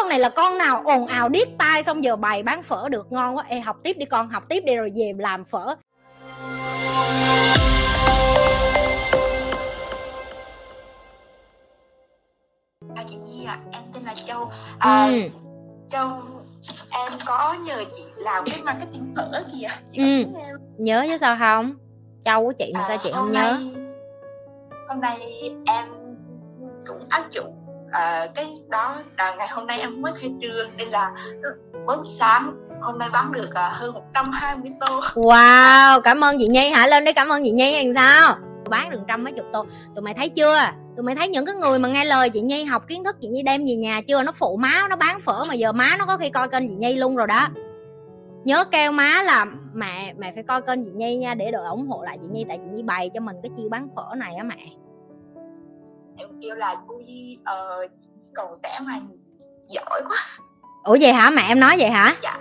con này là con nào ồn ào điếc tai xong giờ bày bán phở được ngon quá ê học tiếp đi con học tiếp đi rồi về làm phở À, chị Nhi ạ, em tên là Châu. À, ừ. Châu, em có nhờ chị làm cái marketing phở kìa. Chị Ừ. nhớ chứ sao không châu của chị mà À, sao chị không nhớ nay- Hôm nay em cũng áp dụng à, cái đó là ngày hôm nay em mới khai trương. Nên là ừ, mới buổi sáng hôm nay bán được à, hơn 120 tô. Wow cảm ơn chị nhi. Hả lên đây cảm ơn chị nhi làm sao? Bán được trăm mấy chục tô. Tụi mày thấy chưa? Tụi mày thấy những cái người mà nghe lời chị nhi học kiến thức chị nhi đem về nhà chưa? Nó phụ má nó bán phở mà giờ má nó có khi coi kênh chị nhi luôn rồi đó. Nhớ kêu má là mẹ mẹ phải coi kênh chị nhi nha để đội ủng hộ lại chị nhi tại chị nhi bày cho mình cái chiêu bán phở này á mẹ kêu là ờ, chị còn trẻ mà giỏi quá. Ủa vậy hả? Mẹ em nói vậy hả? Dạ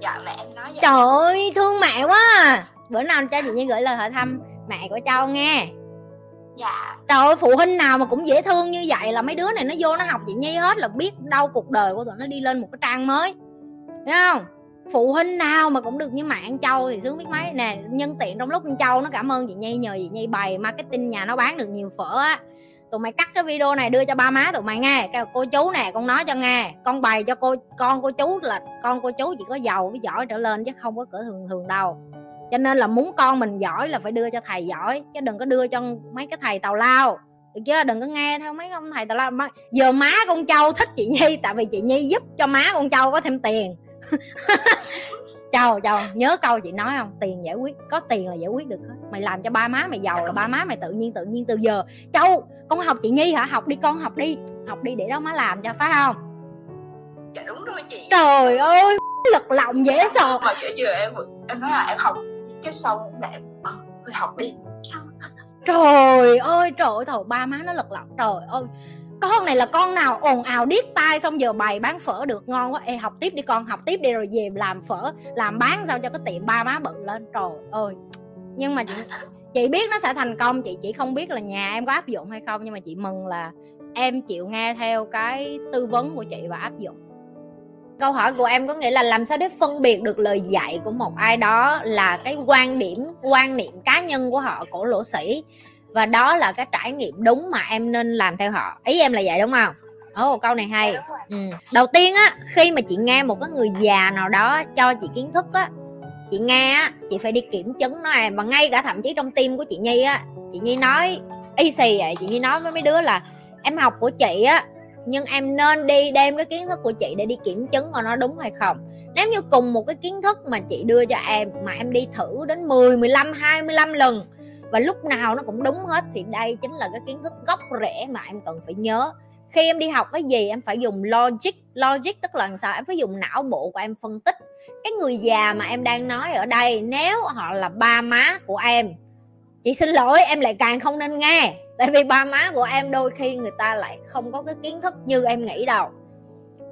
dạ mẹ em nói vậy. Trời ơi, thương mẹ quá à. Bữa nào cho chị Nhi gửi lời hỏi thăm mẹ của Châu nghe. Dạ. Trời ơi, phụ huynh nào mà cũng dễ thương như vậy là mấy đứa này nó vô nó học chị Nhi hết là biết đâu cuộc đời của tụi nó đi lên một cái trang mới. Thấy không? Phụ huynh nào mà cũng được như mạng Châu thì sướng biết mấy. Nè, nhân tiện trong lúc Châu nó cảm ơn chị Nhi nhờ chị Nhi bày marketing nhà nó bán được nhiều phở á tụi mày cắt cái video này đưa cho ba má tụi mày nghe. Cái cô chú nè, con nói cho nghe. Con bày cho cô, con cô chú là, con cô chú chỉ có giàu với giỏi trở lên chứ không có cỡ thường thường đâu. Cho nên là muốn con mình giỏi là phải đưa cho thầy giỏi, chứ đừng có đưa cho mấy cái thầy tào lao. Được chưa? Đừng có nghe theo mấy ông thầy tào lao. Giờ má con châu thích chị nhi, tại vì chị nhi giúp cho má con châu có thêm tiền. châu châu nhớ câu chị nói không? Tiền giải quyết có tiền là giải quyết được hết. Mày làm cho ba má mày giàu là ba má mày tự nhiên tự nhiên từ giờ. Châu con học chị nhi hả? Học đi con học đi. Học đi để đó má làm cho phải không? Dạ đúng rồi chị. Trời ơi lật lòng dễ sợ. mà kiểu giờ em em nói là em học cái xong mẹ em ờ, thôi học đi. Xong trời ơi trời ơi thầu ba má nó lật lọng trời ơi con này là con nào ồn ào điếc tai xong giờ bày bán phở được ngon quá. Ê học tiếp đi con học tiếp đi rồi về làm phở làm bán sao cho cái tiệm ba má bự lên. Trời ơi. Nhưng mà chị chị biết nó sẽ thành công chị chỉ không biết là nhà em có áp dụng hay không nhưng mà chị mừng là em chịu nghe theo cái tư vấn của chị và áp dụng. Câu hỏi của em có nghĩa là làm sao để phân biệt được lời dạy của một ai đó là cái quan điểm quan niệm cá nhân của họ cổ lỗ sĩ và đó là cái trải nghiệm đúng mà em nên làm theo họ. Ý em là vậy đúng không? Ồ câu này hay. Dạ, ừ. đầu tiên á khi mà chị nghe một cái người già nào đó cho chị kiến thức á chị nghe á chị phải đi kiểm chứng nó em. Và ngay cả thậm chí trong tim của chị nhi á chị nhi nói y xì vậy chị nhi nói với mấy đứa là em học của chị á nhưng em nên đi đem cái kiến thức của chị để đi kiểm chứng coi nó đúng hay không. Nếu như cùng một cái kiến thức mà chị đưa cho em mà em đi thử đến 10, 15, 25 lần và lúc nào nó cũng đúng hết thì đây chính là cái kiến thức gốc rễ mà em cần phải nhớ. Khi em đi học cái gì em phải dùng logic. Logic tức là làm sao? Em phải dùng não bộ của em phân tích. Cái người già mà em đang nói ở đây, nếu họ là ba má của em, chị xin lỗi, em lại càng không nên nghe. Tại vì ba má của em đôi khi người ta lại không có cái kiến thức như em nghĩ đâu.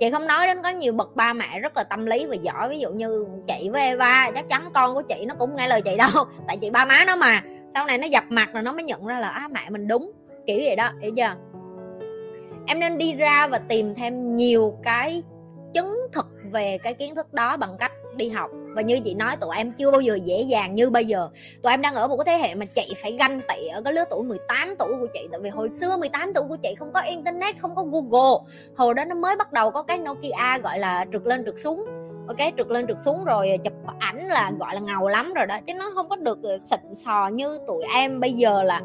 Chị không nói đến có nhiều bậc ba mẹ rất là tâm lý và giỏi. Ví dụ như chị với Eva, chắc chắn con của chị nó cũng nghe lời chị đâu. Tại chị ba má nó mà sau này nó dập mặt rồi nó mới nhận ra là, á, mẹ mình đúng. Kiểu vậy đó, hiểu chưa? Em nên đi ra và tìm thêm nhiều cái chứng thực về cái kiến thức đó bằng cách đi học. Và như chị nói, tụi em chưa bao giờ dễ dàng như bây giờ. Tụi em đang ở một cái thế hệ mà chị phải ganh tị ở cái lứa tuổi 18 tuổi của chị. Tại vì hồi xưa 18 tuổi của chị không có internet, không có google. Hồi đó nó mới bắt đầu có cái nokia gọi là trượt lên trượt xuống ok trượt lên trượt xuống rồi chụp ảnh là gọi là ngầu lắm rồi đó. Chứ nó không có được ờ, xịn sò như tụi em bây giờ là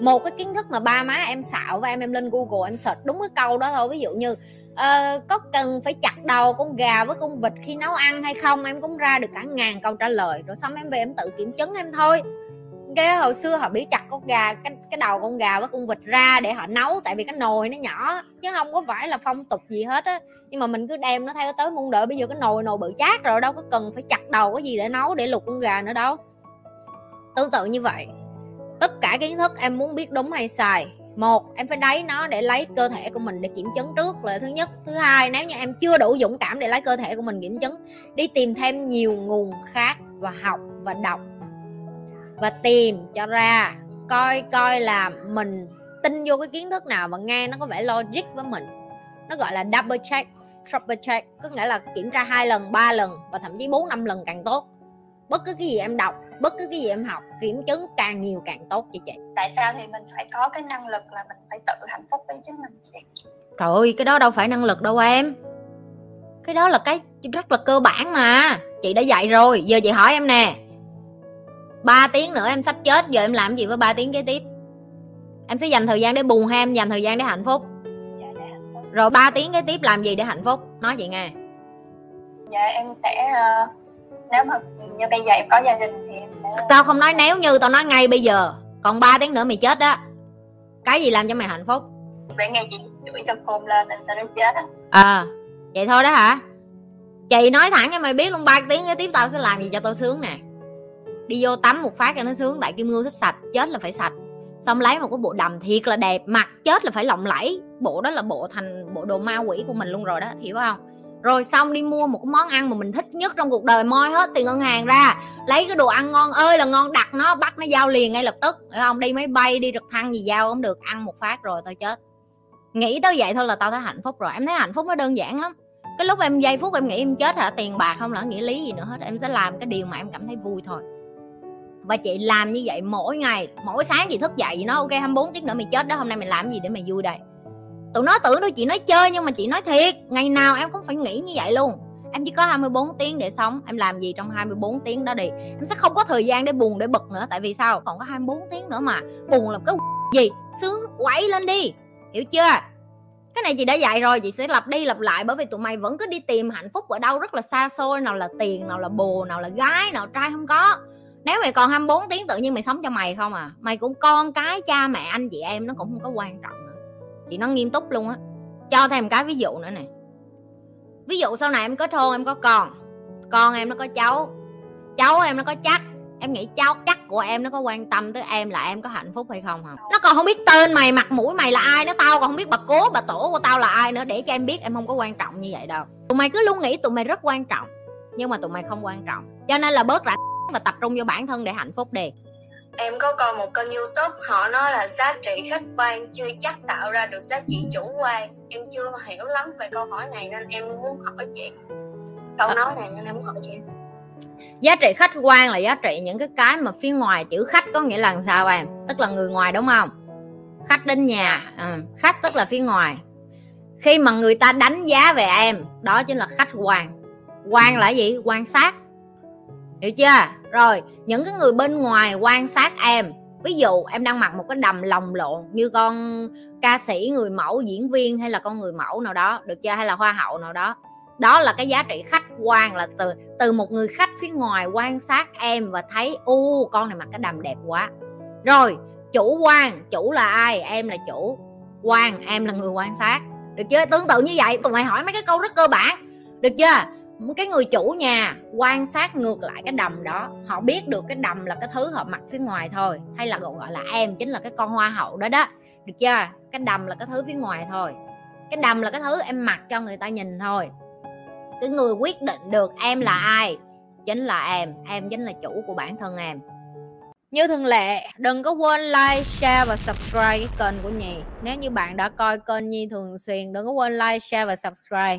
một cái kiến thức mà ba má em xạo và em em lên google em search đúng cái câu đó thôi. Ví dụ như uh, có cần phải chặt đầu con gà với con vịt khi nấu ăn hay không? Em cũng ra được cả ngàn câu trả lời. Rồi xong em về em tự kiểm chứng em thôi cái hồi xưa họ bị chặt con gà, cái cái đầu con gà với con vịt ra để họ nấu, tại vì cái nồi nó nhỏ, chứ không có phải là phong tục gì hết á. Nhưng mà mình cứ đem nó theo tới muôn đợi bây giờ cái nồi nồi bự chát rồi, đâu có cần phải chặt đầu cái gì để nấu, để luộc con gà nữa đâu. Tương tự như vậy, tất cả kiến thức em muốn biết đúng hay sai. Một, em phải đáy nó để lấy cơ thể của mình để kiểm chứng trước là thứ nhất. Thứ hai, nếu như em chưa đủ dũng cảm để lấy cơ thể của mình kiểm chứng, đi tìm thêm nhiều nguồn khác và học và đọc và tìm cho ra coi coi là mình tin vô cái kiến thức nào mà nghe nó có vẻ logic với mình. Nó gọi là double check triple check có nghĩa là kiểm tra hai lần ba lần và thậm chí bốn năm lần càng tốt. Bất cứ cái gì em đọc bất cứ cái gì em học kiểm chứng càng nhiều càng tốt cho chị. Tại sao thì mình phải có cái năng lực là mình phải tự hạnh phúc với chính mình trời ơi cái đó đâu phải năng lực đâu em. Cái đó là cái rất là cơ bản mà. Chị đã dạy rồi giờ chị hỏi em nè 3 tiếng nữa em sắp chết giờ em làm gì với 3 tiếng kế tiếp? Em sẽ dành thời gian để buồn hay em dành thời gian để hạnh phúc? Rồi 3 tiếng kế tiếp làm gì để hạnh phúc? Nói chị nghe. Dạ em sẽ uh, nếu mà như bây giờ em có gia đình thì em sẽ tao không nói nếu như tao nói ngay bây giờ. Còn 3 tiếng nữa mày chết đó. Cái gì làm cho mày hạnh phúc? Để nghe chị chửi cho khôn lên anh sẽ nói chết á. À vậy thôi đó hả? Chị nói thẳng cho mày biết luôn ba tiếng kế tiếp tao sẽ làm gì cho tao sướng nè đi vô tắm một phát cho nó sướng, tại kim ngưu thích sạch, chết là phải sạch. Xong lấy một cái bộ đầm thiệt là đẹp, mặt chết là phải lộng lẫy. Bộ đó là bộ thành, bộ đồ ma quỷ của mình luôn rồi đó, hiểu không? Rồi xong đi mua một cái món ăn mà mình thích nhất trong cuộc đời, moi hết tiền ngân hàng ra. Lấy cái đồ ăn ngon, ơi là ngon, đặt nó, bắt nó giao liền ngay lập tức, hiểu không? Đi máy bay, đi trực thăng gì giao cũng được, ăn một phát rồi tao chết. Nghĩ tới vậy thôi là tao thấy hạnh phúc rồi. Em thấy hạnh phúc nó đơn giản lắm. Cái lúc em giây phút em nghĩ em chết hả? Tiền bạc không là nghĩa lý gì nữa hết, em sẽ làm cái điều mà em cảm thấy vui thôi và chị làm như vậy mỗi ngày, mỗi sáng chị thức dậy, chị nói, ok 24 tiếng nữa mày chết đó, hôm nay mày làm gì để mày vui đây? Tụi nó tưởng đâu chị nói chơi, nhưng mà chị nói thiệt, ngày nào em cũng phải nghĩ như vậy luôn. Em chỉ có 24 tiếng để sống, em làm gì trong 24 tiếng đó đi. Em sẽ không có thời gian để buồn, để bực nữa, tại vì sao? Còn có 24 tiếng nữa mà, buồn là cái gì? Sướng quẩy lên đi, hiểu chưa? Cái này chị đã dạy rồi, chị sẽ lặp đi lặp lại, bởi vì tụi mày vẫn cứ đi tìm hạnh phúc ở đâu rất là xa xôi, nào là tiền, nào là bồ, nào là gái, nào trai không có nếu mày còn 24 tiếng tự nhiên mày sống cho mày không à mày cũng con cái cha mẹ anh chị em nó cũng không có quan trọng nữa. Chị nói nghiêm túc luôn á. Cho thêm cái ví dụ nữa nè. Ví dụ sau này em kết hôn em có con con em nó có cháu cháu em nó có chắc, em nghĩ cháu chắc của em nó có quan tâm tới em là em có hạnh phúc hay không không nó còn không biết tên mày, mặt mũi mày là ai nữa, tao còn không biết bà cố, bà tổ của tao là ai nữa, để cho em biết em không có quan trọng như vậy đâu. Tụi mày cứ luôn nghĩ tụi mày rất quan trọng, nhưng mà tụi mày không quan trọng. Cho nên là bớt rảnh và tập trung vô bản thân để hạnh phúc đi em có coi một kênh youtube họ nói là giá trị khách quan chưa chắc tạo ra được giá trị chủ quan. Em chưa hiểu lắm về câu hỏi này nên em muốn hỏi chị. Câu nói này nên em muốn hỏi chị. Giá trị khách quan là giá trị những cái cái mà phía ngoài chữ khách có nghĩa là sao em? Tức là người ngoài đúng không? Khách đến nhà ừ. khách tức là phía ngoài. Khi mà người ta đánh giá về em đó chính là khách quan. Quan là gì? Quan sát hiểu chưa? Rồi, những cái người bên ngoài quan sát em, ví dụ em đang mặc một cái đầm lồng lộn như con ca sĩ người mẫu diễn viên hay là con người mẫu nào đó, được chưa? Hay là hoa hậu nào đó. Đó là cái giá trị khách quan là từ từ một người khách phía ngoài quan sát em và thấy, u, con này mặc cái đầm đẹp quá. Rồi, chủ quan, chủ là ai? Em là chủ quan, em là người quan sát. Được chưa? Tương tự như vậy, tụi mày hỏi mấy cái câu rất cơ bản. Được chưa? Cái người chủ nhà quan sát ngược lại cái đầm đó, họ biết được cái đầm là cái thứ họ mặc phía ngoài thôi, hay là gọi là em, chính là cái con hoa hậu đó đó, được chưa? Cái đầm là cái thứ phía ngoài thôi. Cái đầm là cái thứ em mặc cho người ta nhìn thôi. Cái người quyết định được em là ai chính là em em chính là chủ của bản thân em. Như thường lệ, đừng có quên like, share và subscribe cái kênh của nhì nếu như bạn đã coi kênh nhi thường xuyên, đừng có quên like, share và subscribe.